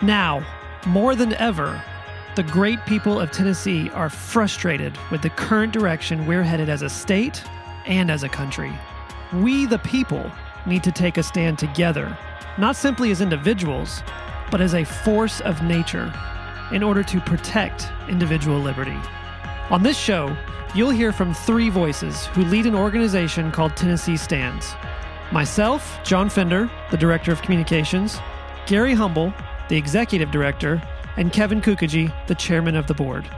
Now, more than ever, the great people of Tennessee are frustrated with the current direction we're headed as a state and as a country. We, the people, need to take a stand together, not simply as individuals, but as a force of nature in order to protect individual liberty. On this show, you'll hear from three voices who lead an organization called Tennessee Stands. Myself, John Fender, the Director of Communications, Gary Humble, the Executive Director, and Kevin Kookogey, the Chairman of the Board.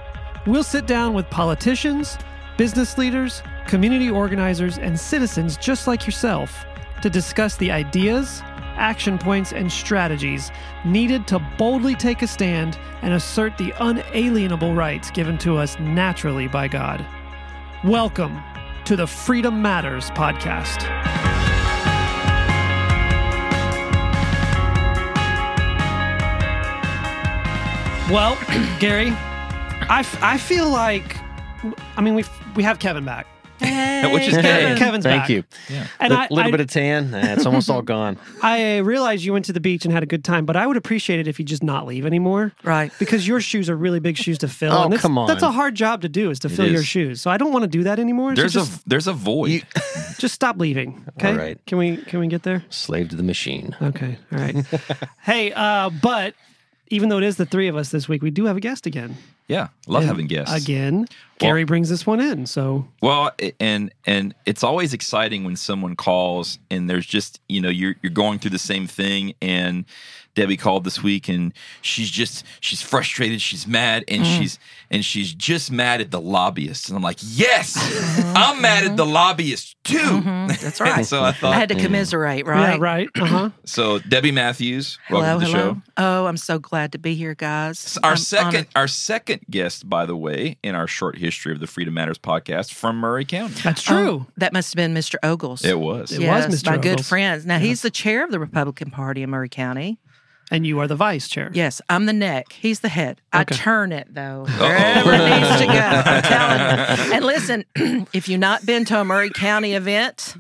We'll sit down with politicians, business leaders, community organizers, and citizens just like yourself to discuss the ideas, action points, and strategies needed to boldly take a stand and assert the unalienable rights given to us naturally by God. Welcome to the Freedom Matters podcast. Well, Gary, I, f- I feel like, I mean, we we have Kevin back. Which is Kevin, good. Kevin's Thank back. you. Yeah. And A I, little I, bit of tan. Nah, it's almost all gone. I realize you went to the beach and had a good time, but I would appreciate it if you just not leave anymore. Right. Because your shoes are really big shoes to fill. Oh, and that's, come on. That's a hard job to do is to fill your is. shoes. So I don't want to do that anymore. So There's just, a there's a void. You- just stop leaving. Okay. All right. Can we can we get there? Slave to the machine. Okay. All right. hey, uh, but even though it is the three of us this week, we do have a guest again. Yeah, love And having guests. Again. Gary brings this one in. So Well, and and it's always exciting when someone calls and there's just you know you're you're going through the same thing and Debbie called this week and she's just she's frustrated, she's mad, and Mm. she's and she's just mad at the lobbyists. And I'm like, yes, I'm mad at the lobbyists too. That's right. so I thought I had to commiserate, right? yeah, right. Uh huh. so Debbie Matthews, Hello, to the hello. show. Oh, I'm so glad to be here, guys. Our I'm second, honored. our second guest, by the way, in our short history of the Freedom Matters podcast from Maury County. That's true. Oh, that must have been Mr. Ogles. It was. It was Mr. my good friends. friend. Now he's the chair of the Republican Party in Maury County. and you are the vice chair. Yes, I'm the neck. He's the head. I turn it though oh. wherever it needs to go. I'm telling you. And listen, if you've not been to a Maury County event,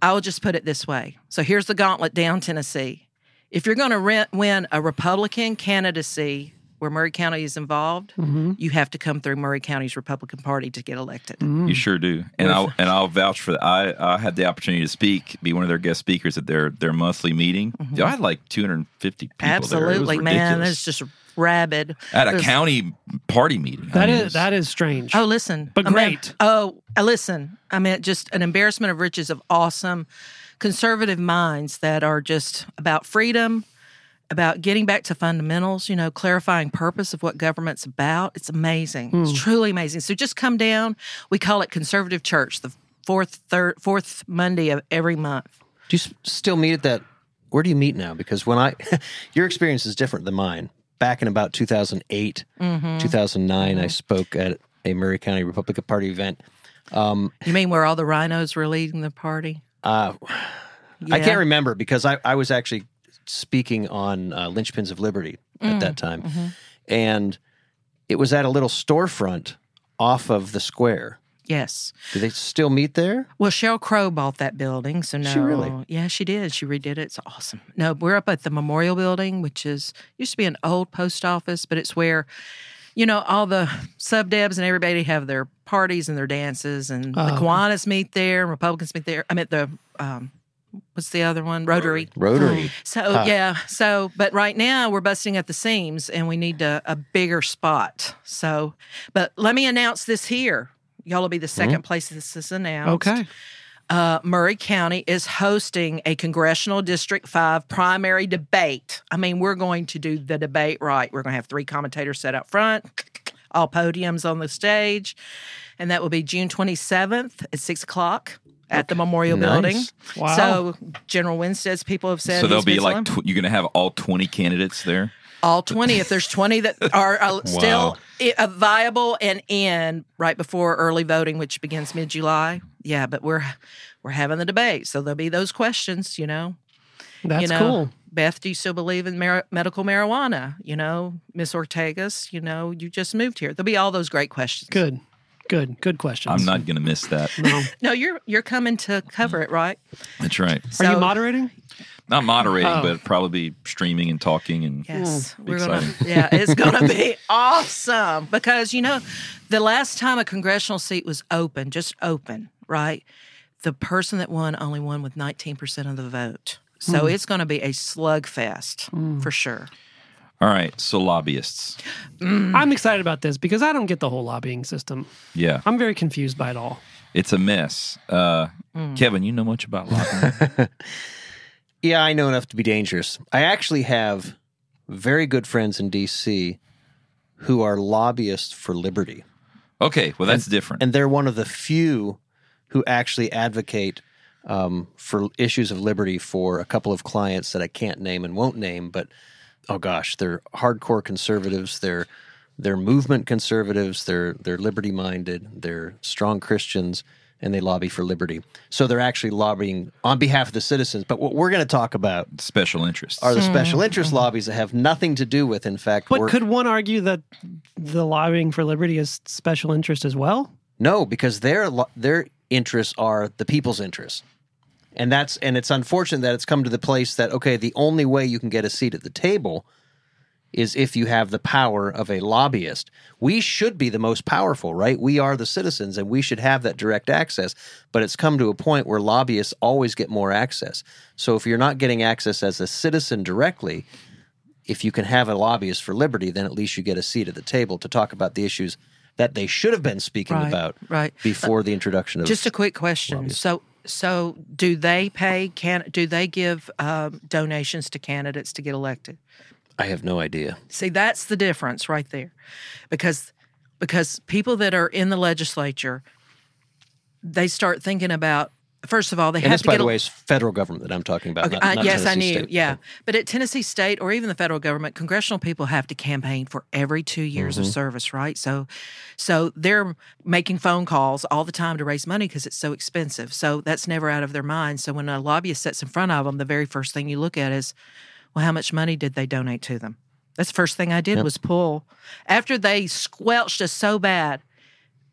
I will just put it this way. So here's the gauntlet down Tennessee. If you're going to win a Republican candidacy where Maury County is involved, Mm-hmm. you have to come through Maury County's Republican Party to get elected. You sure do, and I'll and I'll vouch for that. I I had the opportunity to speak, be one of their guest speakers at their their monthly meeting. I had like 250 people. there. It was Mm-hmm. Absolutely, man. ridiculous. It's just rabid. at a There's- county party meeting. I mean, is, that is strange. Oh, listen. But I mean- great. oh, uh, listen. I mean, just an embarrassment of riches of awesome conservative minds that are just about freedom, about getting back to fundamentals, you know, clarifying purpose of what government's about. It's amazing. Hmm. It's truly amazing. So just come down. We call it conservative church, the fourth, third, fourth Monday of every month. Do you still meet at that? Where do you meet now? Because when I, your experience is different than mine. Back in about 2008, Mm-hmm. 2009, I spoke at a Maury County Republican Party event. You mean where all the rhinos were leading the party? Uh, I can't remember because I, I was actually speaking on uh, Linchpins of Liberty at Mm, that time. mm-hmm. And it was at a little storefront off of the square. Yes. Do they still meet there? Well, Sheryl Crow bought that building, so no. She really? Yeah, she did. She redid it. It's awesome. No, we're up at the Memorial Building, which is used to be an old post office, but it's where, you know, all the sub debs and everybody have their parties and their dances, and Oh, the okay. Kiwanis meet there, and Republicans meet there. I mean, the um, what's the other one? Rotary. Rotary. So Huh. yeah, so but right now we're busting at the seams and we need a, a bigger spot. So, but let me announce this here. Y'all will be the 2nd place this is announced. okay. Uh, Maury County is hosting a congressional District 5 primary debate. I mean, we're going to do the debate right. We're going to have three commentators set up front, all podiums on the stage, and that will be June 27th at 6 o'clock at the Memorial Nice. Building. Wow. So, General Winstead's people have said So there'll be like tw- you're going to have all 20 candidates there. all 20 if there's 20 that are uh, still i- uh, viable and in right before early voting which begins mid-july yeah but we're we're having the debate so there'll be those questions you know That's you know cool. beth do you still believe in mar- medical marijuana you know miss Ortagus you know you just moved here there'll be all those great questions Good. Good, good questions. I'm not going to miss that. No. No, you're you're coming to cover it, right? That's right. Are you moderating? Not moderating, Oh. but probably streaming and talking and Yes, mm. we're gonna. exciting. Yeah, it's gonna be awesome because you know, the last time a congressional seat was open, just open, right? The person that won only won with 19% of the vote. So mm. it's going to be a slugfest mm. for sure. All right. So lobbyists. I'm excited about this because I don't get the whole lobbying system. Yeah. I'm very confused by it all. It's a mess. Uh, Kevin, you know much about lobbying? Yeah, I know enough to be dangerous. I actually have very good friends in DC who are lobbyists for liberty. okay. Well, that's different. And they're one of the few who actually advocate um, for issues of liberty for a couple of clients that I can't name and won't name, but oh gosh, they're hardcore conservatives. They're they're movement conservatives. They're they're liberty minded. They're strong Christians, and they lobby for liberty. So they're actually lobbying on behalf of the citizens. But what we're going to talk about Special interests. are the special mm-hmm. interest lobbies that have nothing to do with, in fact, But work- could one argue that the lobbying for liberty is special interest as well? No, because their lo- their interests are the people's interests, and that's and it's unfortunate that it's come to the place that okay, the only way you can get a seat at the table is if you have the power of a lobbyist. We should be the most powerful, right? We are the citizens, and we should have that direct access. But it's come to a point where lobbyists always get more access. So if you're not getting access as a citizen directly, if you can have a lobbyist for liberty, then at least you get a seat at the table to talk about the issues that they should have been speaking Right, about right. before the introduction of Just a quick question. So, so do they pay? Can do they give um, donations to candidates to get elected? I have no idea. See, that's the difference right there, because because people that are in the legislature, they start thinking about. First of all, they And have this, to by the a- way, is federal government that I'm talking about. Okay, not- uh, not yes, I knew. State. Yeah, but at Tennessee State or even the federal government, congressional people have to campaign for every two years Mm-hmm. of service, right? So, so they're making phone calls all the time to raise money because it's so expensive. So that's never out of their mind. So when a lobbyist sits in front of them, the very first thing you look at is, well, how much money did they donate to them? That's the first thing I did was pull after they squelched us so bad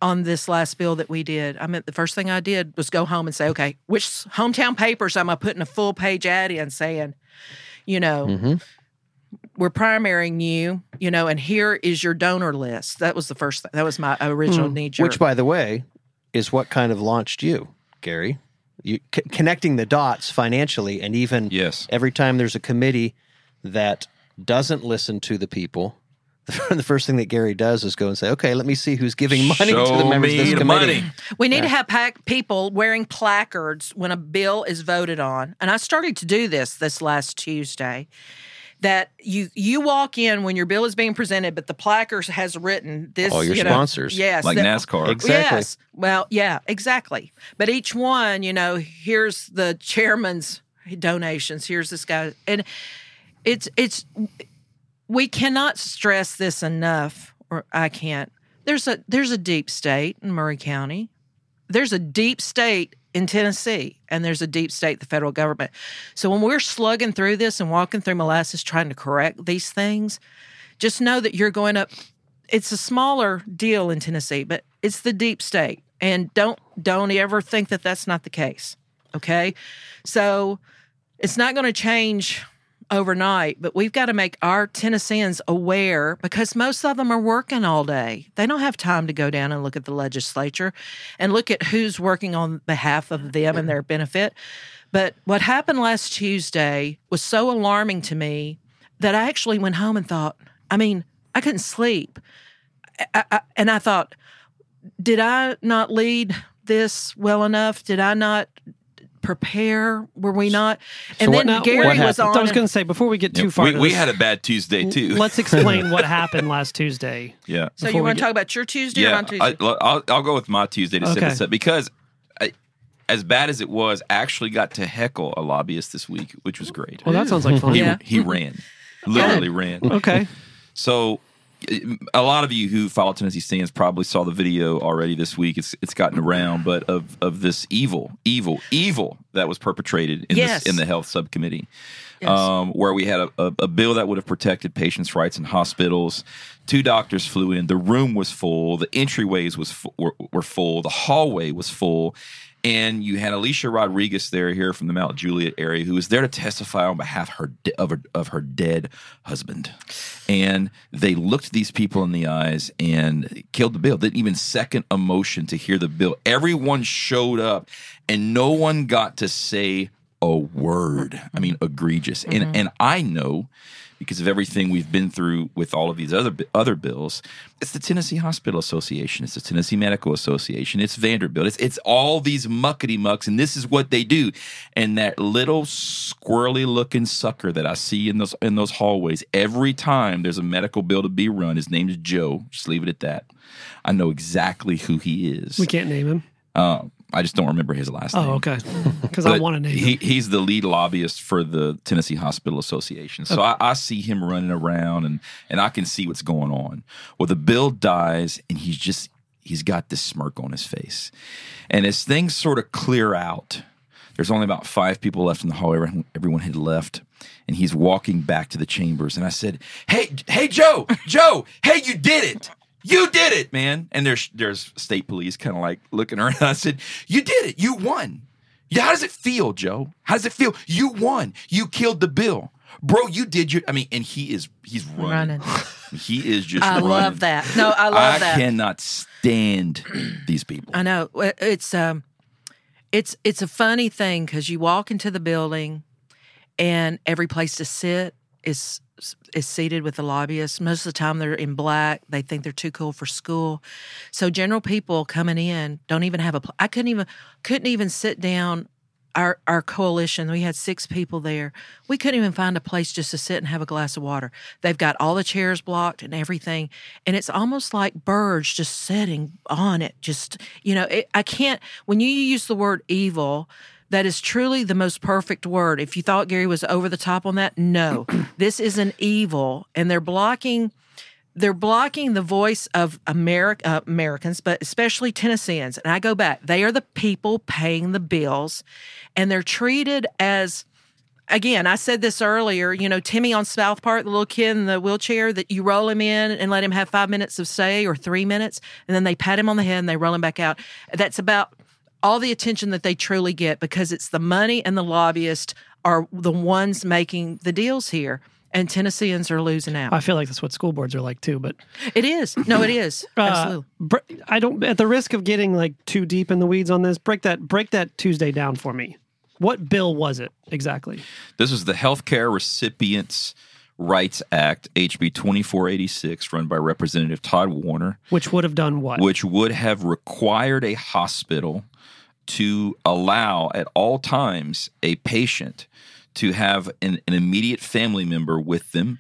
on this last bill that we did. I mean, the first thing I did was go home and say, okay, which hometown papers am I putting a full page ad in saying, you know, Mm-hmm. we're primarying you, you know, and here is your donor list. That was the first thing. That was my original knee jerk. Which, by the way, is what kind of launched you, Gary. You c- connecting the dots financially, and even Yes. every time there's a committee that doesn't listen to the people. The first thing that Gary does is go and say, "Okay, let me see who's giving money to the Show members of me this the committee." money. We need to have pack people wearing placards when a bill is voted on. And I started to do this this last Tuesday. That you you walk in when your bill is being presented, but the placard has written this. All your you know, sponsors. yes, Like that- NASCAR. Exactly. Yes. Well, yeah, exactly. But each one, you know, here's the chairman's donations. Here's this guy, and it's it's we cannot stress this enough, or I can't. There's a there's a deep state in Maury County. There's a deep state in Tennessee, and there's a deep state, the federal government. So when we're slugging through this and walking through molasses trying to correct these things, just know that you're going up. It's a smaller deal in Tennessee, but it's the deep state, and don't don't ever think that that's not the case. Okay, so it's not going to change overnight, but we've got to make our Tennesseans aware because most of them are working all day. They don't have time to go down and look at the legislature and look at who's working on behalf of them and their benefit. But what happened last Tuesday was so alarming to me that I actually went home and thought, I mean, I couldn't sleep. I, I, and I thought, did I not lead this well enough? Did I not prepare? Were we not? And what- then now, Gary was on. I was going to say before we get too Yeah, far, we, we this, had a bad Tuesday too. let's explain what happened last Tuesday. yeah. so you want to talk about your Tuesday or Yeah. on Tuesday? I, I'll, I'll go with my Tuesday to set Okay. this up because I, as bad as it was, I actually got to heckle a lobbyist this week, which was great. Well, that sounds like fun. he, Yeah. he ran, literally ran. Okay. So a lot of you who follow Tennessee Stands probably saw the video already this week. It's it's gotten around, but of of this evil, evil, evil that was perpetrated in Yes. this, in the health subcommittee, Yes. um, where we had a, a, a bill that would have protected patients' rights in hospitals. Two doctors flew in. The room was full. The entryways was were, were full. The hallway was full. And you had Alicia Rodriguez there here from the Mount Juliet area who was there to testify on behalf her de- of, her, of her dead husband. And they looked these people in the eyes and killed the bill. Didn't even second emotion to hear the bill. Everyone showed up and no one got to say a word. I mean, egregious. And mm-hmm. and I know because of everything we've been through with all of these other other bills. It's the Tennessee Hospital Association. It's the Tennessee Medical Association. It's Vanderbilt. It's it's all these muckety mucks, and this is what they do. And that little squirrely looking sucker that I see in those in those hallways every time there's a medical bill to be run. His name is Joe. Just leave it at that. I know exactly who he is. We can't name him. Uh, I just don't remember his last oh, name. Oh, okay. Because I want to name he. He's the lead lobbyist for the Tennessee Hospital Association. So I, I see him running around and, and I can see what's going on. Well, the bill dies and he's just, he's got this smirk on his face. And as things sort of clear out, there's only about five people left in the hall. Everyone, everyone had left. And he's walking back to the chambers. And I said, Hey, hey, Joe, Joe, hey, you did it. You did it, man. And there's there's state police kind of like looking around. I said, You did it. You won. Yeah, how does it feel, Joe? How does it feel? You won. You killed the bill. Bro, you did your I mean, and he is he's running. Running. He is just I running. love that. No, I love I that. cannot stand these people. I know it's um, it's it's a funny thing because you walk into the building, and every place to sit is is seated with the lobbyists. Most of the time, they're in black. They think they're too cool for school. So general people coming in don't even have a. pl- I couldn't even couldn't even sit down. Our our coalition, we had six people there. We couldn't even find a place just to sit and have a glass of water. They've got all the chairs blocked and everything, and it's almost like birds just sitting on it. Just you know, it, I can't. When you use the word evil, that is truly the most perfect word. If you thought Gary was over the top on that, no, this is an evil, and they're blocking they're blocking the voice of Ameri- uh, Americans, but especially Tennesseans. And I go back, they are the people paying the bills, and they're treated as. Again, I said this earlier. You know, Timmy on South Park, the little kid in the wheelchair, that you roll him in and let him have five minutes of say or three minutes, and then they pat him on the head and they roll him back out. That's about all the attention that they truly get because it's the money and the lobbyists are the ones making the deals here, and Tennesseans are losing out. I feel like that's what school boards are like too. But It is. No, it is. uh, Absolutely. br- I don't. At the risk of getting like too deep in the weeds on this, break that break that Tuesday down for me. What bill was it exactly? This is the Healthcare Recipients Rights Act, HB 2486, run by Representative Todd Warner. Which would have done what? which would have required a hospital to allow at all times a patient to have an, an immediate family member with them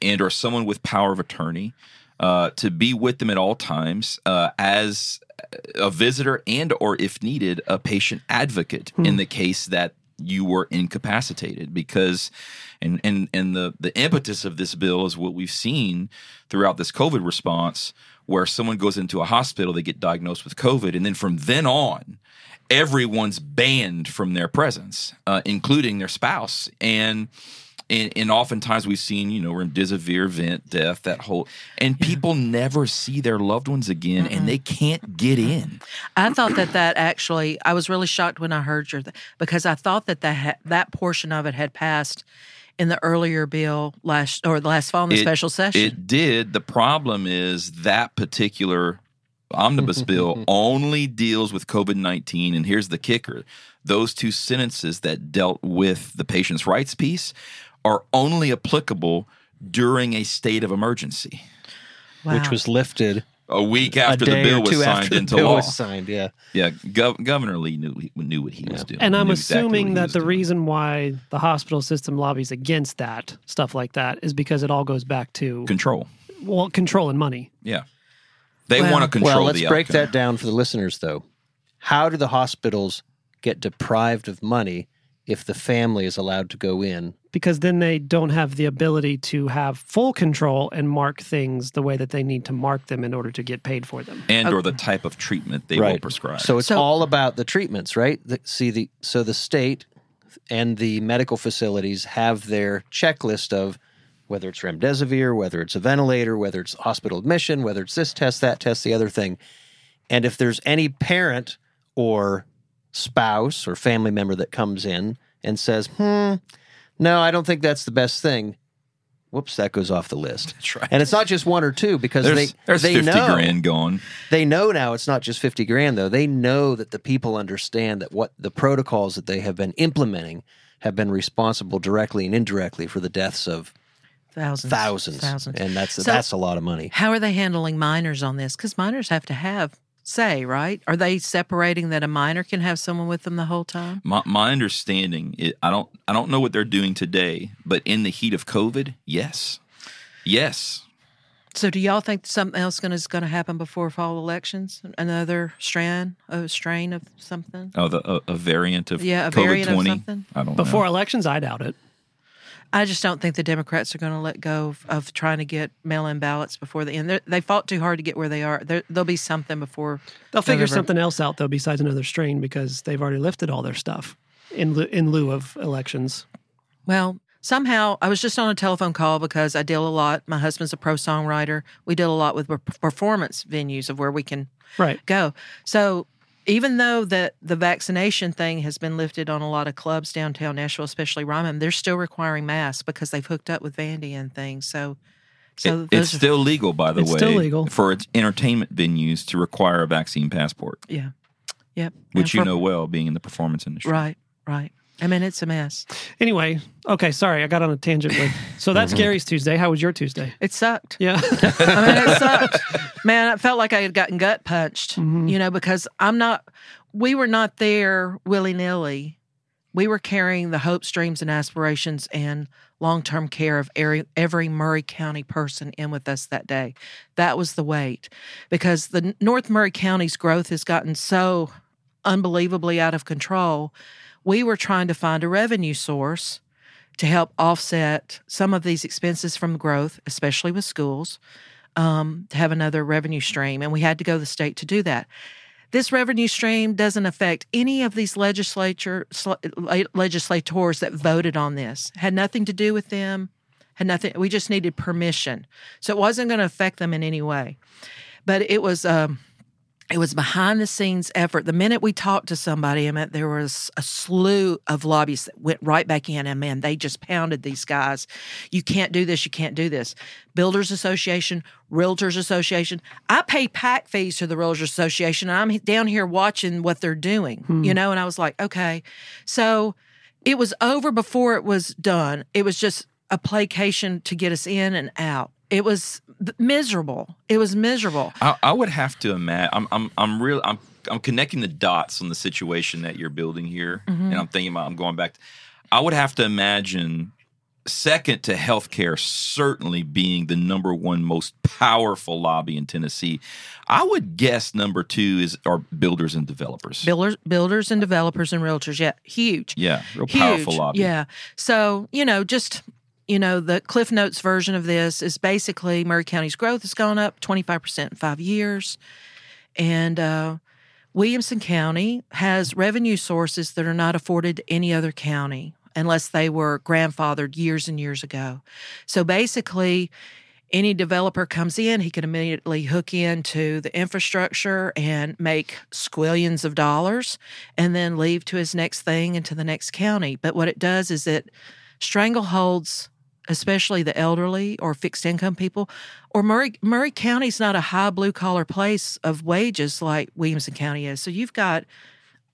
and or someone with power of attorney uh, to be with them at all times uh, as a visitor and or if needed a patient advocate in the case that you were incapacitated because and and and the the impetus of this bill is what we've seen throughout this covid response where someone goes into a hospital they get diagnosed with covid and then from then on everyone's banned from their presence uh, including their spouse. And and, and oftentimes we've seen, you know, remdesivir, vent, death, that whole, and people never see their loved ones again, and they can't get in. I thought that that actually, I was really shocked when I heard your, because I thought that that, that portion of it had passed in the earlier bill last, or the last fall in the It- special session. It did. The problem is that particular omnibus bill only deals with COVID 19. And here's the kicker those two sentences that dealt with the patient's rights piece are only applicable during a state of emergency. wow. which was lifted A week a after the bill was signed into law. was signed. Yeah, Yeah, Gov- Governor Lee knew he knew what he was doing. and I'm knew exactly assuming that the doing. reason why the hospital system lobbies against that stuff like that is because it all goes back to control. well, control and money. Yeah, they Well- want to control. well, let's the break outcome. that down for the listeners, though. How do the hospitals get deprived of money if the family is allowed to go in. because then they don't have the ability to have full control and mark things the way that they need to mark them in order to get paid for them. and or the type of treatment they will prescribe. So it's So- all about the treatments, right? The, see the so the state and the medical facilities have their checklist of whether it's remdesivir, whether it's a ventilator, whether it's hospital admission, whether it's this test, that test, the other thing. And if there's any parent or spouse or family member that comes in and says, "Hmm, no, I don't think that's the best thing," whoops, that goes off the list. That's right. And it's not just one or two because there's they there's they fifty know grand gone. they know now it's not just 50 grand though they know that the people understand that what the protocols that they have been implementing have been responsible directly and indirectly for the deaths of Thousands. thousands, Thousands. and that's So- that's a lot of money How are they handling minors on this? Because minors have to have say, right? Are they separating that a minor can have someone with them the whole time? My, my understanding, is, I don't, I don't know what they're doing today, but in the heat of COVID, yes, yes, So, do y'all think something else gonna, is going to happen before fall elections? Another strand, a strain of something? oh, the a, a variant of Yeah, a COVID variant of twenty. something? I don't Before know. elections, I doubt it. I just don't think the Democrats are going to let go of, of trying to get mail-in ballots before the end. They're, they fought too hard to get where they are. There, there'll be something before. They'll figure November. something else out though, besides another strain, because they've already lifted all their stuff in lieu, in lieu of elections. Well, somehow I was just on a telephone call because I deal a lot. My husband's a pro songwriter. We deal a lot with performance venues of where we can Right. go. So even though the the vaccination thing has been lifted on a lot of clubs downtown Nashville, especially Ryman, they're still requiring masks because they've hooked up with Vandy and things. So, so It- it's are- still legal, by the It's way, still legal. for its entertainment venues to require a vaccine passport, yeah, yep. which And you for- know well, being in the performance industry. right, right. I mean, it's a mess. Anyway, okay, sorry, I got on a tangent. With, so that's Gary's Tuesday. How was your Tuesday? It sucked. Yeah. I mean, it sucked. Man, I felt like I had gotten gut punched, mm-hmm. you know, because I'm not, we were not there willy nilly. We were carrying the hopes, dreams, and aspirations and long term care of every, every Maury County person in with us that day. That was the weight because the North Maury County's growth has gotten so unbelievably out of control. We were trying to find a revenue source to help offset some of these expenses from growth, especially with schools, um, to have another revenue stream. And we had to go to the state to do that. This revenue stream doesn't affect any of these legislature sl- legislators that voted on this. Had nothing to do with them. Had nothing. We just needed permission, so it wasn't going to affect them in any way. But it was. Um, it was behind the scenes effort. The minute we talked to somebody, I mean, there was a slew of lobbyists that went right back in, and man, they just pounded these guys. You can't do this. You can't do this. Builders Association, Realtors Association. I pay PAC fees to the Realtors Association, and I'm down here watching what they're doing, hmm. you know. And I was like, okay, so it was over before it was done. It was just a placation to get us in and out. It was miserable. It was miserable. I, I would have to imagine. I'm, I'm, I'm real. I'm, I'm connecting the dots on the situation that you're building here, Mm-hmm. and I'm thinking about. I'm going back. I would have to imagine second to healthcare, certainly being the number one most powerful lobby in Tennessee. I would guess number two is are builders and developers. builders, builders and developers and realtors. Yeah, huge. yeah, real huge. powerful lobby. Yeah. So, you know, just, you know, the Cliff Notes version of this is basically Maury County's growth has gone up 25% in five years. And uh, Williamson County has revenue sources that are not afforded to any other county unless they were grandfathered years and years ago. So basically, any developer comes in, he can immediately hook into the infrastructure and make squillions of dollars and then leave to his next thing and to the next county. But what it does is it strangleholds especially the elderly or fixed income people or Maury Maury County's not a high blue collar place of wages like Williamson County is. So you've got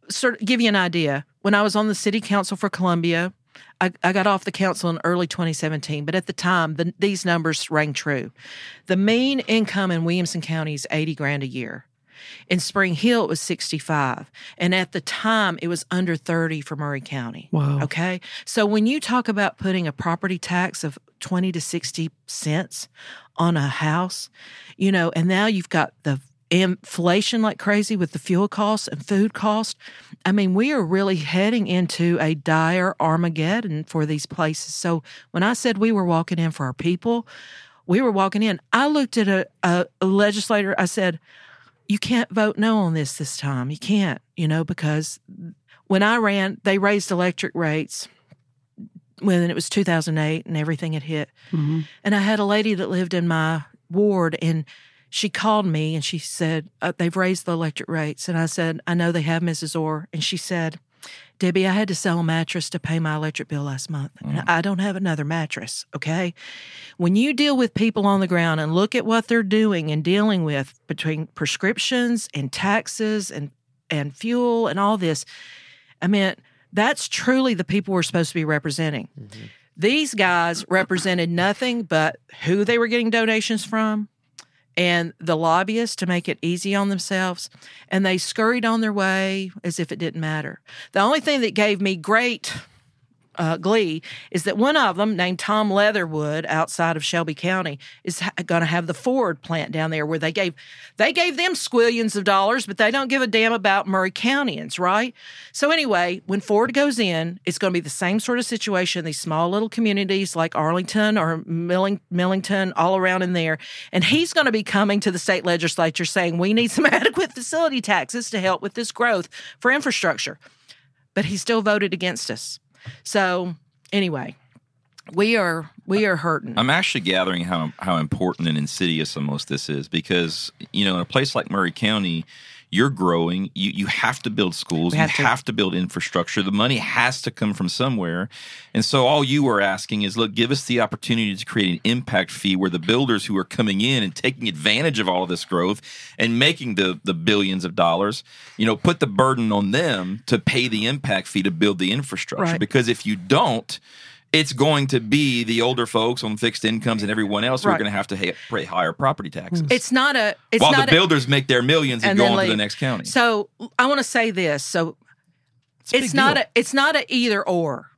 sort of give you an idea. When I was on the city council for Columbia, I, I got off the council in early 2017, but at the time, the, these numbers rang true. The mean income in Williamson County is 80 grand a year. In Spring Hill, it was 65. And at the time, it was under 30 for Maury County. Wow. Okay. So when you talk about putting a property tax of 20 to 60 cents on a house, you know, and now you've got the inflation like crazy with the fuel costs and food costs. I mean, we are really heading into a dire Armageddon for these places. So when I said we were walking in for our people, we were walking in. I looked at a, a, a legislator. I said, "You can't vote no on this this time. You can't, you know, because when I ran, they raised electric rates." When it was 2008 and everything had hit. And I had a lady that lived in my ward and she called me and she said, uh, They've raised the electric rates. And I said, I know they have, Mrs. Orr. And she said, Debbie, I had to sell a mattress to pay my electric bill last month. And mm. I don't have another mattress. Okay. When you deal with people on the ground and look at what they're doing and dealing with between prescriptions and taxes and, and fuel and all this, I mean, that's truly the people we're supposed to be representing. Mm-hmm. These guys represented nothing but who they were getting donations from, and the lobbyists to make it easy on themselves. And they scurried on their way as if it didn't matter. The only thing that gave me great uh, glee is that one of them, named Tom Leatherwood, outside of Shelby County, is ha- going to have the Ford plant down there, where they gave they gave them squillions of dollars, but they don't give a damn about Maury Countyans, right? So anyway, when Ford goes in, it's going to be the same sort of situation. These small little communities like Arlington or Milling, Millington, all around in there, and he's going to be coming to the state legislature saying we need some adequate facility taxes to help with this growth for infrastructure. But he still voted against us. So anyway, we are we are hurting. I'm actually gathering how how important and insidious almost this is because you know in a place like Maury County, you're growing. You you have to build schools. Have you to. have to build infrastructure. The money has to come from somewhere, and so all you are asking is, look, give us the opportunity to create an impact fee where the builders who are coming in and taking advantage of all of this growth and making the the billions of dollars, you know, put the burden on them to pay the impact fee to build the infrastructure. Right. Because if you don't it's going to be the older folks on fixed incomes and everyone else who are going to have to ha- pay higher property taxes. Hmm. it's not a it's while the not a, builders make their millions and, and go on to the next county. So I want to say this. So It's, a it's not deal. a it's not a either or.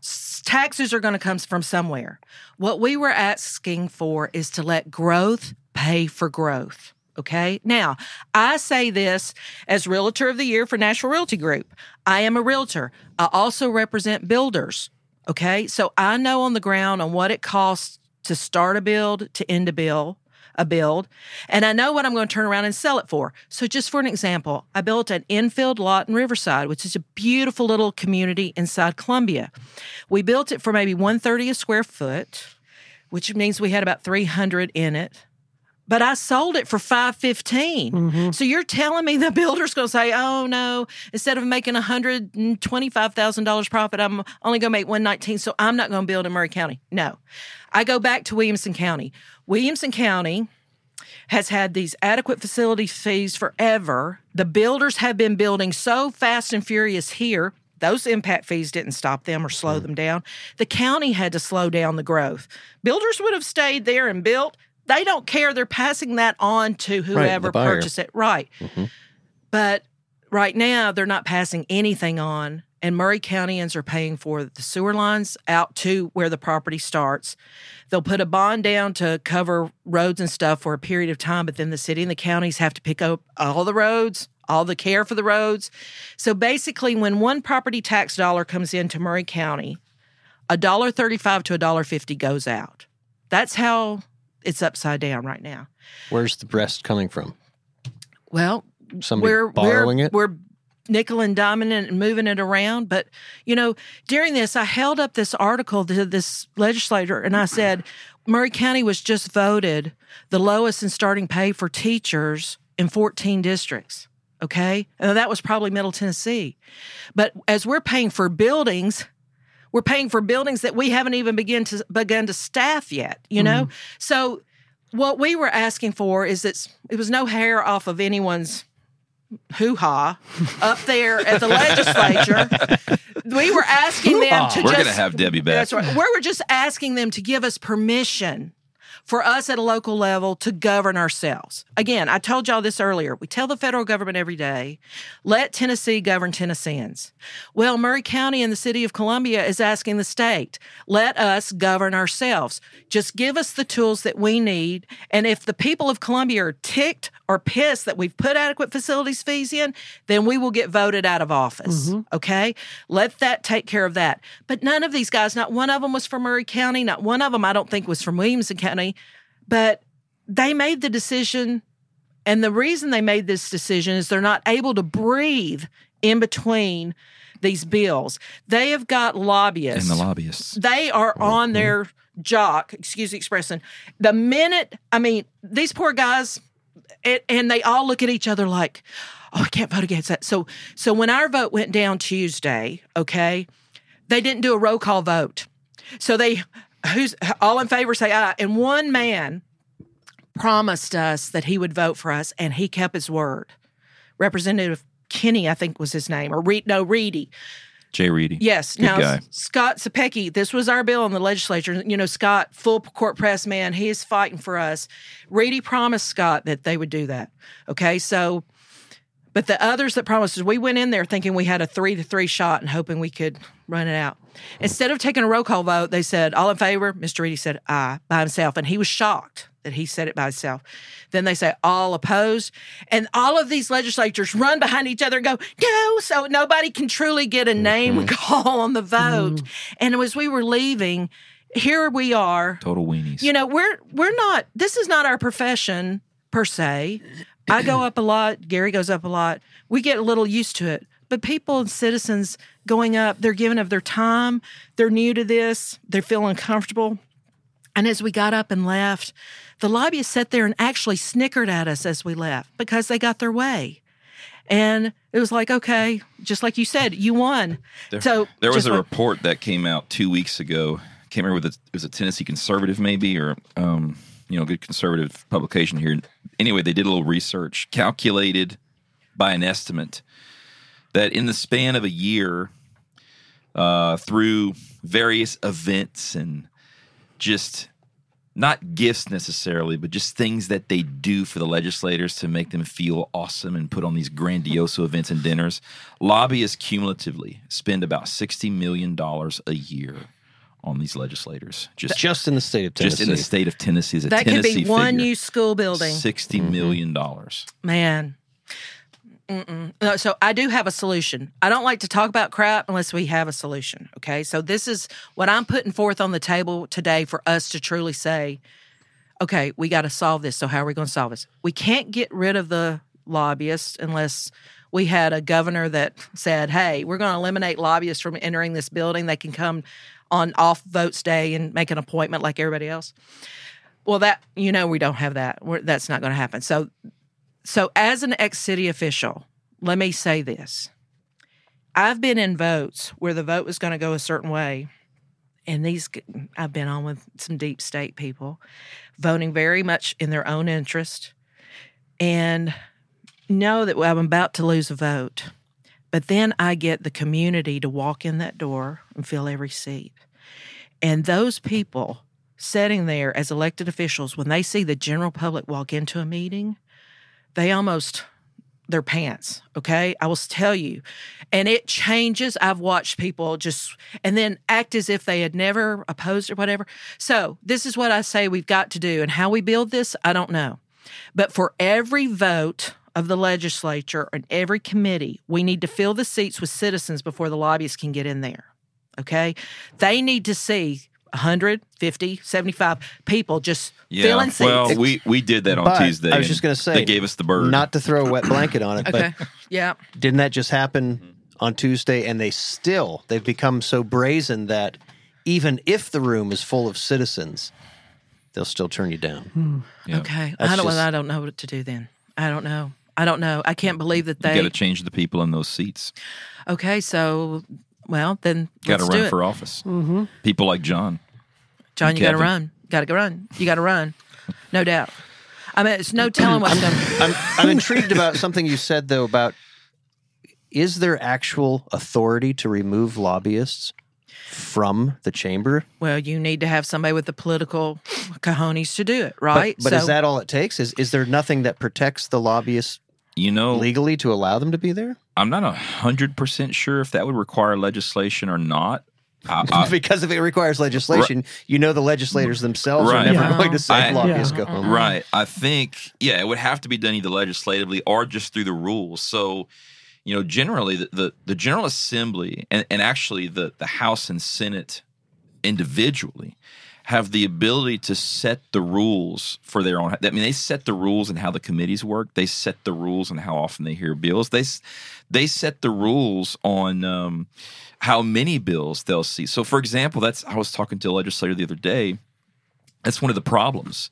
S- Taxes are going to come from somewhere. What we were asking for is to let growth pay for growth. Okay. Now, I say this as Realtor of the Year for National Realty Group. I am a realtor. I also represent builders. Okay. So I know on the ground on what it costs to start a build to end a bill, a build, and I know what I'm going to turn around and sell it for. So just for an example, I built an infield lot in Riverside, which is a beautiful little community inside Columbia. We built it for maybe 130 a square foot, which means we had about 300 in it. But I sold it for 515. Mm-hmm. So you're telling me the builder's going to say, "Oh no, instead of making $125,000 profit, I'm only going to make 119, so I'm not going to build in Maury County." No. I go back to Williamson County. Williamson County has had these adequate facility fees forever. The builders have been building so fast and furious here. Those impact fees didn't stop them or slow mm. them down. The county had to slow down the growth. Builders would have stayed there and built. They don't care. They're passing that on to whoever buyer. purchased it. Right. Mm-hmm. But right now, they're not passing anything on. And Maury Countyans are paying for the sewer lines out to where the property starts. They'll put a bond down to cover roads and stuff for a period of time, but then the city and the counties have to pick up all the roads, all the care for the roads. So basically, when one property tax dollar comes into Maury County, a dollar thirty-five to a dollar fifty goes out. That's how it's upside down right now. Where's the breast coming from? Well, Somebody we're borrowing we're, it? We're nickel and it and moving it around. But you know, during this, I held up this article to this legislator and I said, Maury County was just voted the lowest in starting pay for teachers in 14 districts. Okay, and that was probably Middle Tennessee. But as we're paying for buildings, we're paying for buildings that we haven't even begin to begun to staff yet. You know, mm-hmm. so what we were asking for is that it was no hair off of anyone's hoo ha up there at the legislature. We were asking them to just We're going to have Debbie back. that's right. We were just asking them to give us permission for us at a local level to govern ourselves. Again, I told y'all this earlier. We tell the federal government every day, let Tennessee govern Tennesseans. Well, Maury County and the city of Columbia is asking the state, let us govern ourselves. Just give us the tools that we need. And if the people of Columbia are ticked or pissed that we've put adequate facilities fees in, then we will get voted out of office. Mm-hmm. Okay? Let that take care of that. But none of these guys, not one of them was from Maury County, not one of them I don't think was from Williamson County, but they made the decision. And the reason they made this decision is they're not able to breathe in between these bills. They have got lobbyists And the lobbyists. they are on their jock, excuse the expression. The minute, I mean, these poor guys, and, and they all look at each other like, oh, I can't vote against that. So, so when our vote went down Tuesday, okay, they didn't do a roll call vote. So they, who's all in favor, say aye. And one man promised us that he would vote for us, and he kept his word. Representative Kenny, I think was his name, or Reed, no, Reedy. Jay Reedy. Yes. Good now, guy. Scott Cepicky, this was our bill in the legislature. You know, Scott, full court press man, he is fighting for us. Reedy promised Scott that they would do that. Okay. So, but the others that promised us, we went in there thinking we had a three to three shot and hoping we could run it out. Instead of taking a roll call vote, they said, all in favor. Mr. Reedy said aye by himself. And he was shocked that he said it by himself. Then they say all opposed. And all of these legislatures run behind each other and go, no. So nobody can truly get a mm-hmm. name call on the vote. Mm-hmm. And as we were leaving, here we are. Total weenies. You know, we're we're not this is not our profession per se. I go up a lot, Gary goes up a lot. We get a little used to it. But people and citizens going up, they're giving of their time, they're new to this, they feel uncomfortable. And as we got up and left, the lobbyists sat there and actually snickered at us as we left because they got their way. And it was like, okay, just like you said, you won. There, so there was a like- report that came out two weeks ago. I Can't remember whether it was a Tennessee Conservative, maybe, or um, you know, good conservative publication here. Anyway, they did a little research, calculated by an estimate that in the span of a year, uh, through various events and just not gifts necessarily, but just things that they do for the legislators to make them feel awesome and put on these grandiose events and dinners. Lobbyists cumulatively spend about $60 million a year on these legislators. Just, Just in the state of Tennessee. just in the state of Tennessee. Is a that could Tennessee be one figure. new school building. Sixty mm-hmm. million dollars. Man. No, so I do have a solution. I don't like to talk about crap unless we have a solution. Okay. So this is what I'm putting forth on the table today for us to truly say, okay, we got to solve this. So how are we going to solve this? We can't get rid of the lobbyists unless we had a governor that said, hey, we're going to eliminate lobbyists from entering this building. They can come on off votes day and make an appointment like everybody else. Well, that you know we don't have that. We're, that's not going to happen. So so, as an ex city official, let me say this. I've been in votes where the vote was going to go a certain way. And these, I've been on with some deep state people voting very much in their own interest and know that I'm about to lose a vote. But then I get the community to walk in that door and fill every seat. And those people sitting there as elected officials, when they see the general public walk into a meeting, they almost their pants okay? I will tell you. And it changes. I've watched people just and then act as if they had never opposed or whatever. So this is what i say we've got to do and how we build this i don't know. But for every vote of the legislature and every committee we need to fill the seats with citizens before the lobbyists can get in there okay they need to see 100 50 75 people just filling seats Well, we we did that on But Tuesday. I was just going to say, they gave us the bird. Not to throw a wet blanket on it, okay yeah didn't that just happen mm-hmm. on Tuesday? And they still they've become so brazen that even if the room is full of citizens, they'll still turn you down. Hmm. Yeah. Okay. That's I don't. just- I don't know what to do then. I don't know. I don't know. I can't believe that You they. got to change the people in those seats. okay. So, well, then Got to run it. for office. Mm-hmm. People like John. John, you got to Kevin. run. Got to go run. You got to run. No doubt. I mean, it's no telling what's going. to I'm I'm intrigued about something you said though about is there actual authority to remove lobbyists? from the chamber. Well, you need to have somebody with the political cojones to do it, right? But, but is that all it takes? Is is there nothing that protects the lobbyists You know, legally to allow them to be there? I'm not a hundred percent sure if that would require legislation or not. I, I, because if it requires legislation, you know the legislators themselves Right. are never Yeah. going to say I- lobbyists Yeah. go home. Right. I think, yeah, it would have to be done either legislatively or just through the rules. So, you know, generally the, the, the General Assembly and, and actually the, the House and Senate individually have the ability to set the rules for their own. I mean, they set the rules and how the committees work. They set the rules and how often they hear bills. They they set the rules on um, how many bills they'll see. So, for example, that's I was talking to a legislator the other day. That's one of the problems.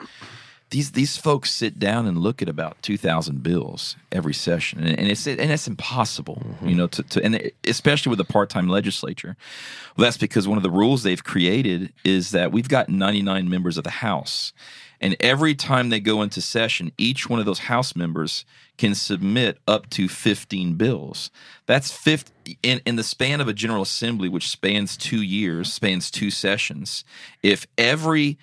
These these folks sit down and look at about two thousand bills every session, and, and it's and it's impossible, mm-hmm. you know, to, to and especially with a part time legislature. Well, that's because one of the rules they've created is that we've got ninety nine members of the House, and every time they go into session, each one of those House members can submit up to fifteen bills. That's fifty in in the span of a General Assembly, which spans two years, spans two sessions. If every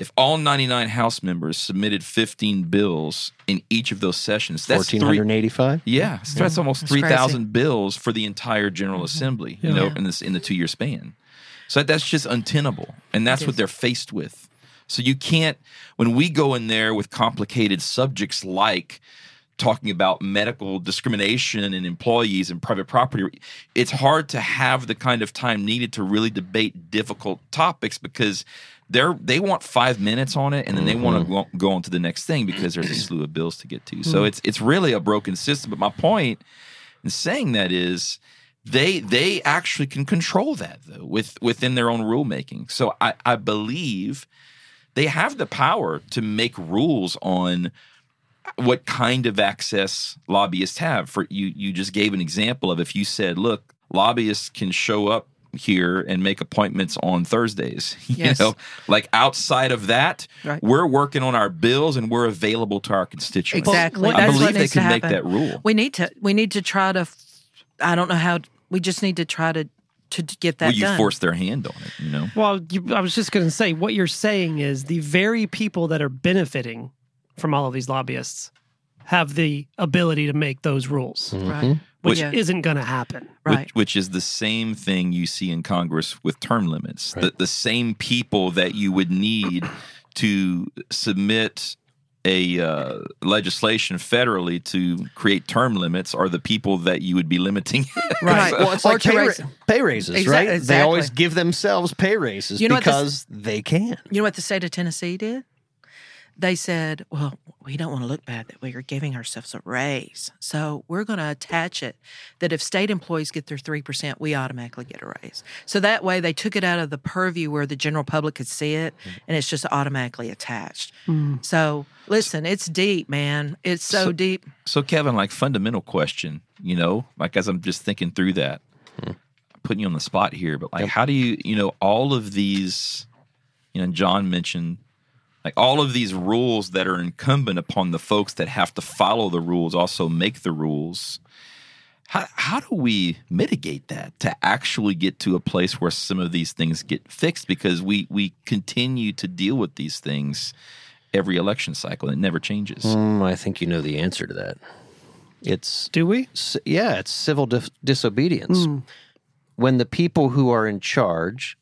if all 99 House members submitted 15 bills in each of those sessions, that's Fourteen three. hundred eighty-five. Yeah, so that's almost That's three crazy. thousand bills for the entire General Assembly. You know, Yeah. in this in the two year span. So that's just untenable, and that's what they're faced with. So you can't when we go in there with complicated subjects like talking about medical discrimination and employees and private property it's hard to have the kind of time needed to really debate difficult topics because they're they want five minutes on it and then they want to mm-hmm. go, go on to the next thing because there's a slew of bills to get to. So mm-hmm. it's it's really a broken system. But my point in saying that is they they actually can control that though with within their own rulemaking. So i i believe they have the power to make rules on what kind of access lobbyists have. For you you just gave an example of if you said look lobbyists can show up here and make appointments on Thursdays you Yes. know like outside of that Right. we're working on our bills and we're available to our constituents Exactly. I That's believe they can make that rule We need to we need to try to I don't know how we just need to try to to get that Will you done. force their hand on it you know Well, you, I was just going to say what you're saying is the very people that are benefiting from all of these lobbyists have the ability to make those rules, right. Mm-hmm. Which Yeah. isn't going to happen. Right. which, which is the same thing you see in Congress with term limits. The, the same people that you would need to submit a uh, legislation federally to create term limits are the people that you would be limiting. Right. Well, it's Or like pay, ra- pay raises, Exac- right? They always give themselves pay raises You know what this- because they can. You know what the state of Tennessee did? They said, well, we don't want to look bad that we are giving ourselves a raise. So we're going to attach it that if state employees get their 3%, we automatically get a raise. So that way they took it out of the purview where the general public could see it and it's just automatically attached. Mm. So listen, it's deep, man. It's so, So- deep. so, Kevin, like fundamental question, you know, like as I'm just thinking through that, I'm putting you on the spot here, but like, how do you, you know, all of these, you know, John mentioned like all of these rules that are incumbent upon the folks that have to follow the rules also make the rules how, how do we mitigate that to actually get to a place where some of these things get fixed because we we continue to deal with these things every election cycle and it never changes Mm, I think you know the answer to that. It's Do we? yeah, it's civil dis- disobedience. When the people who are in charge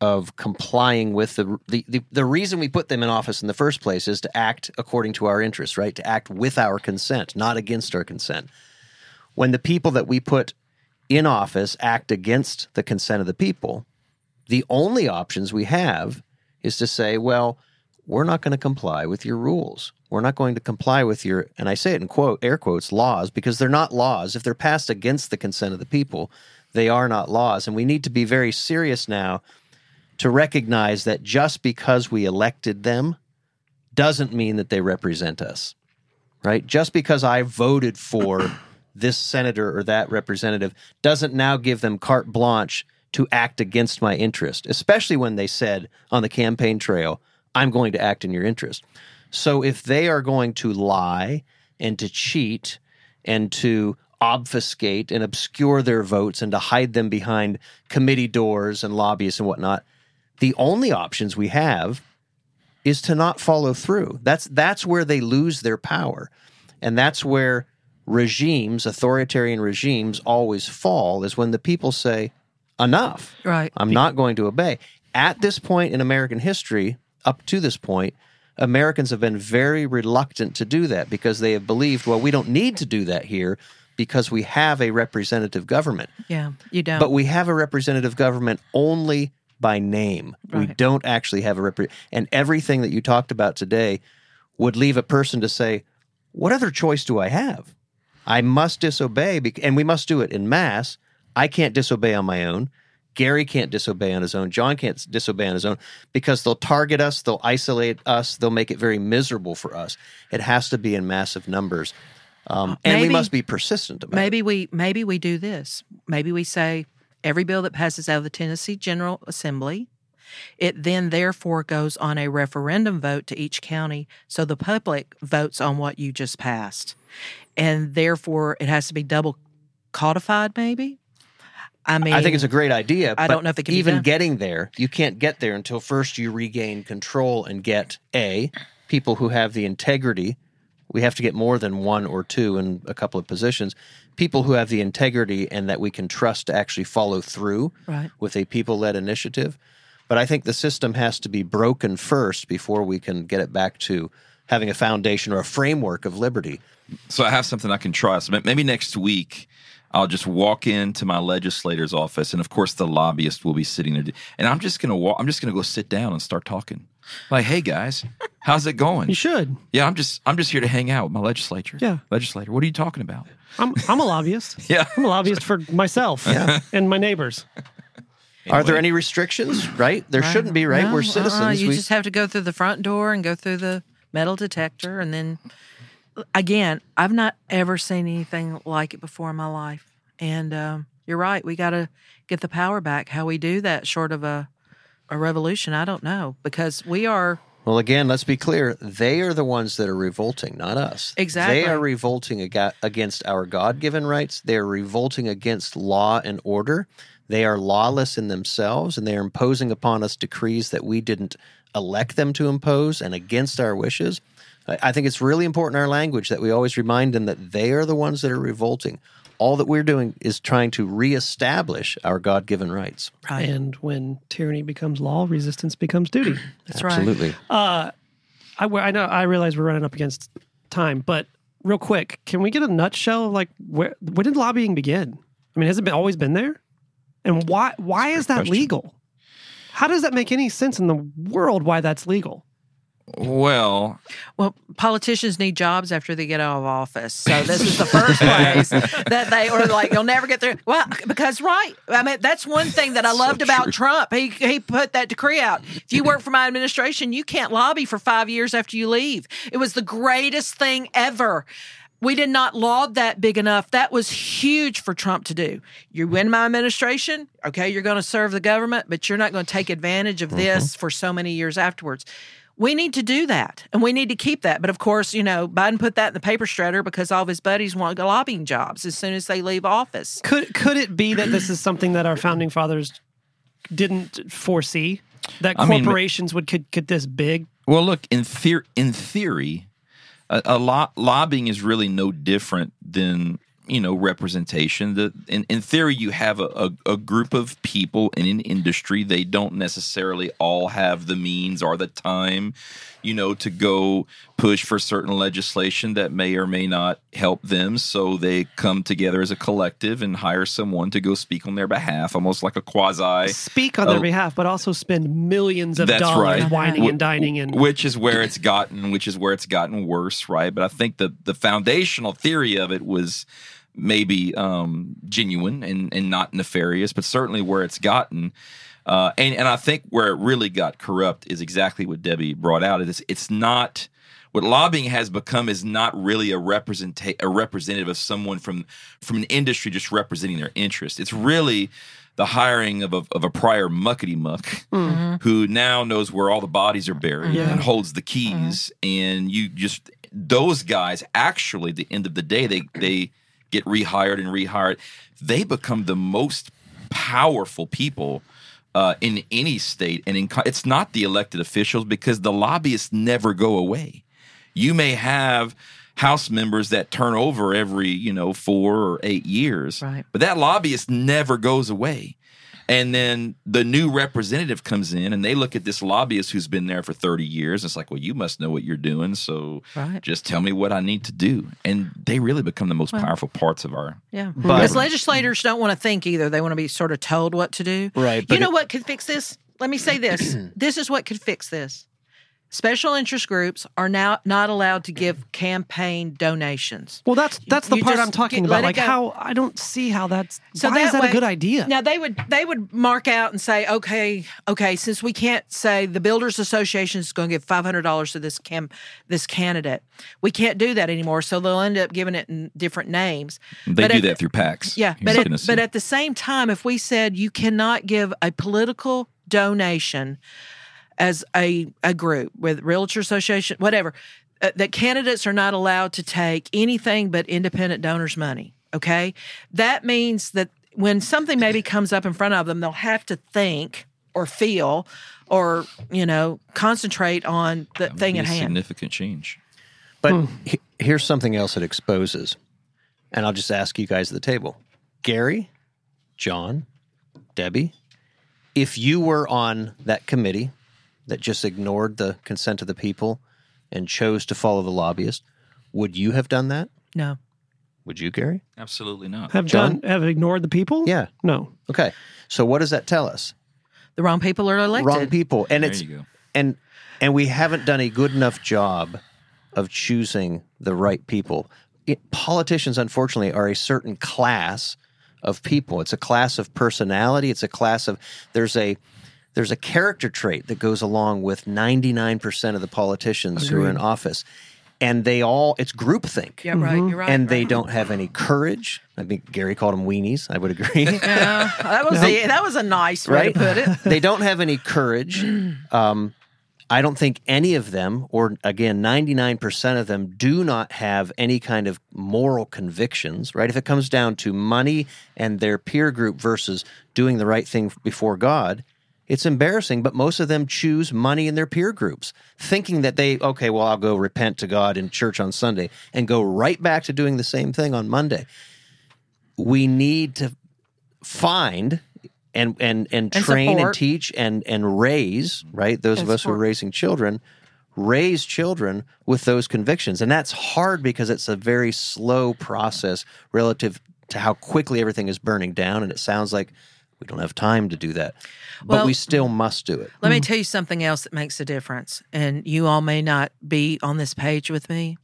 of complying with the, the the the reason we put them in office in the first place is to act according to our interests, right? To act with our consent, not against our consent. When the people that we put in office act against the consent of the people, the only options we have is to say, well, we're not going to comply with your rules. We're not going to comply with your, and I say it in quote, air quotes, laws, because they're not laws. If they're passed against the consent of the people, they are not laws. And we need to be very serious now to recognize that just because we elected them doesn't mean that they represent us, right? Just because I voted for this senator or that representative doesn't now give them carte blanche to act against my interest, especially when they said on the campaign trail, I'm going to act in your interest. So if they are going to lie and to cheat and to obfuscate and obscure their votes and to hide them behind committee doors and lobbyists and whatnot. The only options we have is to not follow through. That's that's where they lose their power. And that's where regimes, authoritarian regimes always fall is when the people say enough. Right. I'm not going to obey. At this point in American history, up to this point, Americans have been very reluctant to do that because they have believed, well, we don't need to do that here because we have a representative government. Yeah, you don't. But we have a representative government only by name. We don't actually have a rep. And everything that you talked about today would leave a person to say, "What other choice do I have? I must disobey, bec- and we must do it in mass. I can't disobey on my own. Gary can't disobey on his own. John can't disobey on his own because they'll target us, they'll isolate us, they'll make it very miserable for us. It has to be in massive numbers." Um, and we must be persistent about it. maybe we maybe we do this. Maybe we say every bill that passes out of the Tennessee General Assembly, it then therefore goes on a referendum vote to each county, so the public votes on what you just passed, and therefore it has to be double codified. Maybe. I mean, I think it's a great idea. I don't know if it can even getting there, you can't get there until first you regain control and get a people who have the integrity. We have to get more than one or two in a couple of positions. People who have the integrity and that we can trust to actually follow through right. with a people-led initiative. But I think the system has to be broken first before we can get it back to having a foundation or a framework of liberty. So I have something I can trust. Maybe next week I'll just walk into my legislator's office, and of course the lobbyist will be sitting there, and I'm just gonna walk. I'm just gonna go sit down and start talking. Like, hey guys, how's it going? You should. Yeah, I'm just I'm just here to hang out with my legislature. Yeah. legislator. What are you talking about? I'm I'm a lobbyist. Yeah. I'm a lobbyist for myself yeah. and my neighbors. Are there any restrictions? Right? There shouldn't be, right? No, We're uh-uh. citizens. You we, just have to go through the front door and go through the metal detector, and then again, I've not ever seen anything like it before in my life. And um, you're right, we got to get the power back. How we do that, short of a a revolution, I don't know, because we are Well, again, let's be clear. They are the ones that are revolting, not us. Exactly. They are revolting aga- against our God given rights. They are revolting against law and order. They are lawless in themselves, and they are imposing upon us decrees that we didn't elect them to impose and against our wishes. I I think it's really important in our language that we always remind them that they are the ones that are revolting. All that we're doing is trying to reestablish our God given rights. right. And when tyranny becomes law, resistance becomes duty. That's right. Absolutely. Uh, I, I know I realize we're running up against time, but real quick, can we get a nutshell of like where when did lobbying begin? I mean, has it been always been there? And why why is that question. legal? How does that make any sense in the world why that's legal? Well, Well, politicians need jobs after they get out of office. So this is the first place that they or like you'll never get there. Well, because right. I mean, that's one thing that I So loved about true. Trump. He he put that decree out. If you work for my administration, you can't lobby for 5 years after you leave. It was the greatest thing ever. We did not laud that big enough. That was huge for Trump to do. You win my administration, okay, you're going to serve the government, but you're not going to take advantage of mm-hmm. this for so many years afterwards. We need to do that and we need to keep that. But of course, you know, Biden put that in the paper shredder because all of his buddies want lobbying jobs as soon as they leave office. Could could it be that this is something that our founding fathers didn't foresee? That I mean, corporations would could get this big? Well, look in theory. In theory, a, a lot lobbying is really no different than you know representation. The in, in theory, you have a, a, a group of people in an industry. They don't necessarily all have the means or the time, you know, to go push for certain legislation that may or may not help them. So they come together as a collective and hire someone to go speak on their behalf, almost like a quasi Speak on their Oh. behalf, but also spend millions of dollars right. whining Wh- and dining and which is where it's gotten which is where it's gotten worse right but i think the the foundational theory of it was maybe um genuine and and not nefarious but certainly where it's gotten uh and and i think where it really got corrupt is exactly what debbie brought out it is it's not what lobbying has become is not really a represent a representative of someone from from an industry just representing their interest. It's really the hiring of a, of a prior muckety muck who now knows where all the bodies are buried Yeah. and holds the keys. And you just those guys actually, at the end of the day, they they get rehired and rehired. They become the most powerful people uh, in any state, and in co- it's not the elected officials because the lobbyists never go away. You may have House members that turn over every you know four or eight years, Right. but that lobbyist never goes away. And then the new representative comes in and they look at this lobbyist who's been there for 30 years. It's like, well, you must know what you're doing. So Right. just tell me what I need to do. And they really become the most powerful parts of our. Yeah, But- because legislators don't want to think either; they want to be sort of told what to do. Right, You know it- what could fix this? Let me say this: this is what could fix this. Special interest groups are now not allowed to give campaign donations. Well, that's that's the You part I'm talking get- about. Like go. how I don't see how that's. So why is that way- a good idea? Now they would they would mark out and say, okay, okay, since we can't say the Builders Association is going to give five hundred dollars to this cam this candidate, we can't do that anymore. So they'll end up giving it in different names. They But do at that through PACs. Yeah, but at, but at the same time, if we said you cannot give a political donation as a a group with Realtor Association, whatever, uh, that candidates are not allowed to take anything but independent donors' money. Okay, that means that when something maybe comes up in front of them, they'll have to think or feel or you know concentrate on the That thing be at a hand. Significant change. But he- here's something else it exposes. And I'll just ask you guys at the table Gary, John, Debbie, if you were on that committee that just ignored the consent of the people and chose to follow the lobbyist, would you have done that? No, Would you, Gary? Absolutely not. have John? done have ignored the people? Yeah. No. Okay. So what does that tell us? the wrong people are elected. Wrong people. And There it's you go. and and we haven't done a good enough job of choosing the right people. It, politicians, unfortunately, are a certain class of people. It's a class of personality. It's a class of there's a there's a character trait that goes along with 99% of the politicians who are in office. And they all it's groupthink. Yeah, right. You're right. and they right. don't have any courage. I think Gary called them weenies. I would agree. Yeah, that was a, that was a nice way right? to put it. they don't have any courage. Um, I don't think any of them, or again, 99% of them, do not have any kind of moral convictions, right? If it comes down to money and their peer group versus doing the right thing before God, it's embarrassing, but most of them choose money in their peer groups, thinking that they, okay, well, I'll go repent to God in church on Sunday and go right back to doing the same thing on Monday. We need to find and and and And train and teach and and raise right those of And us who are raising children raise children with those convictions. And that's hard because it's a very slow process relative to how quickly everything is burning down. And it sounds like we don't have time to do that but we still must do it Let me mm. tell you something else that makes a difference. And you all may not be on this page with me,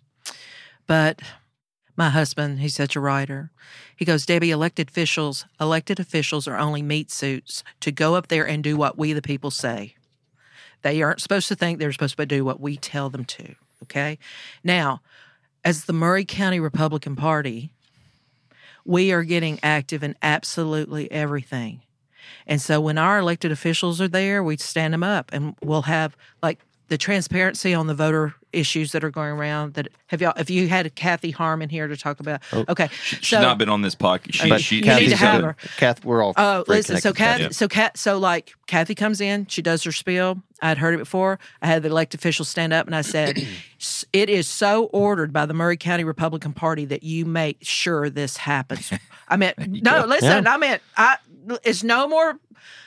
but my husband, he's such a writer. He goes, Debbie, elected officials, elected officials are only meat suits to go up there and do what we the people say. They aren't supposed to think they're supposed to do what we tell them to. Okay. Now, as the Maury County Republican Party, we are getting active in absolutely everything. And so when our elected officials are there, we stand them up and we'll have like the transparency on the voter issues that are going around that have y'all if you had Kathy Harmon here to talk about oh, okay She's so not been on this podcast. She, but she, you need Kathy's to have her. Kath, we're all Oh, very listen. So connected with Kathy, so Kat, so like Kathy comes in, she does her spiel. I had heard it before. I had the elected officials stand up, and I said, "It is so ordered by the Maury County Republican Party that you make sure this happens." I meant no. Listen, I meant I. It's no more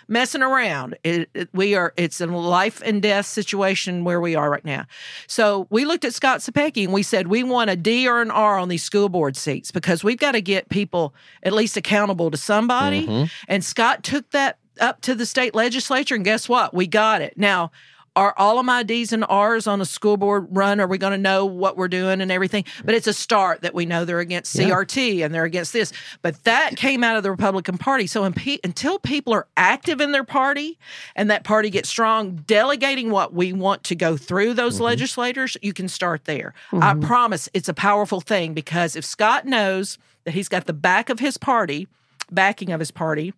messing around. It, it- we are. It's a life and death situation where we are right now. So we looked at Scott Cepicky and we said we want a D or an R on these school board seats because we've got to get people at least accountable to somebody. Mm-hmm. And Scott took that up to the state legislature, and guess what? We got it. Now, are all of my D's and R's on a school board run? Are we going to know what we're doing and everything? But it's a start that we know they're against CRT and they're against this. But that came out of the Republican Party. So until people are active in their party and that party gets strong, delegating what we want to go through those mm-hmm. legislators, you can start there. I mm-hmm. promise it's a powerful thing because if Scott knows that he's got the back of his party, backing of his party,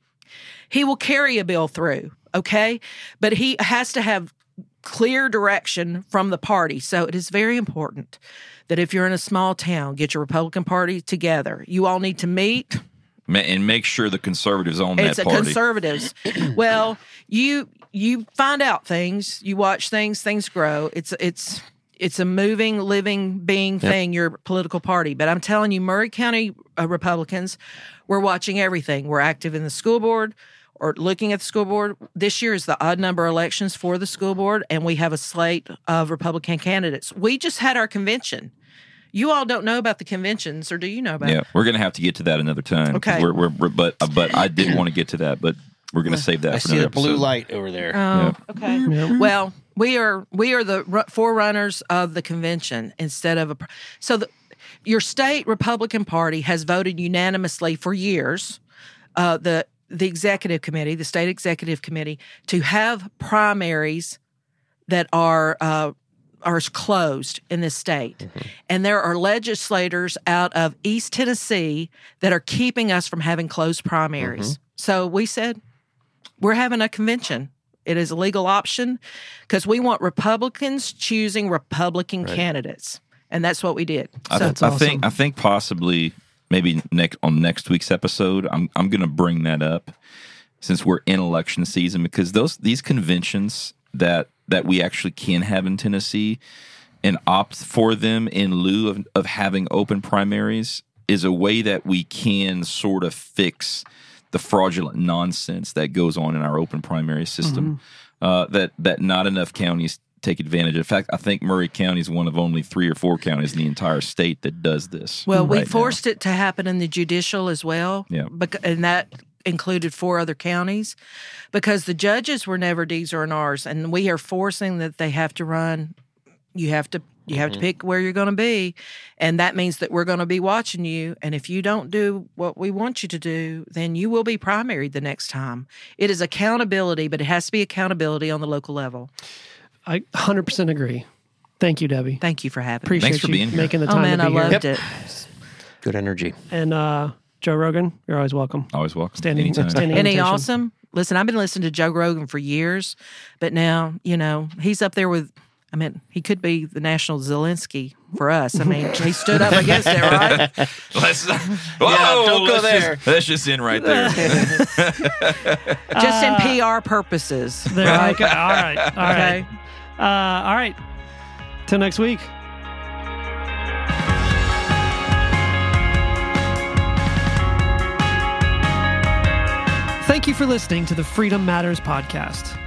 he will carry a bill through, okay? But he has to have clear direction from the party. So it is very important that if you're in a small town, get your Republican Party together. You all need to meet. And make sure the conservatives own It's that party. conservatives. well, you you find out things, you watch things, things grow. It's it's it's a moving, living being thing. Your political party, but I'm telling you, Maury County uh, Republicans, we're watching everything. We're active in the school board or looking at the school board. This year is the odd number elections for the school board, and we have a slate of Republican candidates. We just had our convention. You all don't know about the conventions, or do you know about? yeah, we're gonna have to get to that another time. Okay. We're, we're, we're, but uh, but I did want to get to that, but we're gonna save that I for see another the blue light over there. Oh, okay. Well, we are we are the forerunners of the convention instead of a. pr- So the, your state Republican Party has voted unanimously for years. Uh, the the executive committee, the state executive committee, to have primaries that are uh, are closed in this state, and there are legislators out of East Tennessee that are keeping us from having closed primaries. So we said we're having a convention. It is a legal option because we want Republicans choosing Republican candidates, and that's what we did. I, So th- I think I think possibly maybe next on next week's episode, I'm I'm going to bring that up since we're in election season because those these conventions that that we actually can have in Tennessee and opt for them in lieu of, of having open primaries is a way that we can sort of fix the fraudulent nonsense that goes on in our open primary system. Uh, that that not enough counties take advantage of. In fact, I think Maury County is one of only three or four counties in the entire state that does this. well, we right now. forced it to happen in the judicial as well. Yeah. bec- and that included four other counties because the judges were never D's or R's, and we are forcing that they have to run. You have to. You have to mm-hmm. pick where you're going to be, and that means that we're going to be watching you. And if you don't do what we want you to do, then you will be primaried the next time. It is accountability, but it has to be accountability on the local level. I 100% agree. Thank you, Debbie. Thank you for having me. Appreciate Thanks for you being here. making the Oh time man, to I be here. loved it. Good energy. And uh, Joe Rogan, you're always welcome. Always welcome. Standing- Anytime. standing- Isn't he invitation. awesome? Listen, I've been listening to Joe Rogan for years, but now, you know, he's up there with, I mean, he could be the national Zelensky for us. I mean, he stood up against it, right? Let's, whoa, don't go let's there. Just, let's just end right there. Just in PR purposes. There, okay. All right. All right. Okay. Uh, all right. Till next week. Thank you for listening to the Freedom Matters podcast.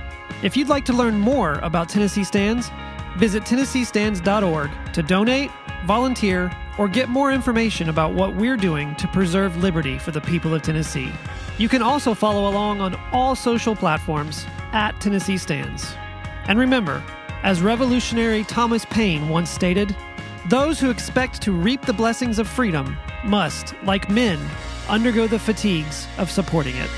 If you'd like to learn more about Tennessee Stands, visit TennesseeStands.org to donate, volunteer, or get more information about what we're doing to preserve liberty for the people of Tennessee. You can also follow along on all social platforms at Tennessee Stands. And remember, as revolutionary Thomas Paine once stated, those who expect to reap the blessings of freedom must, like men, undergo the fatigues of supporting it.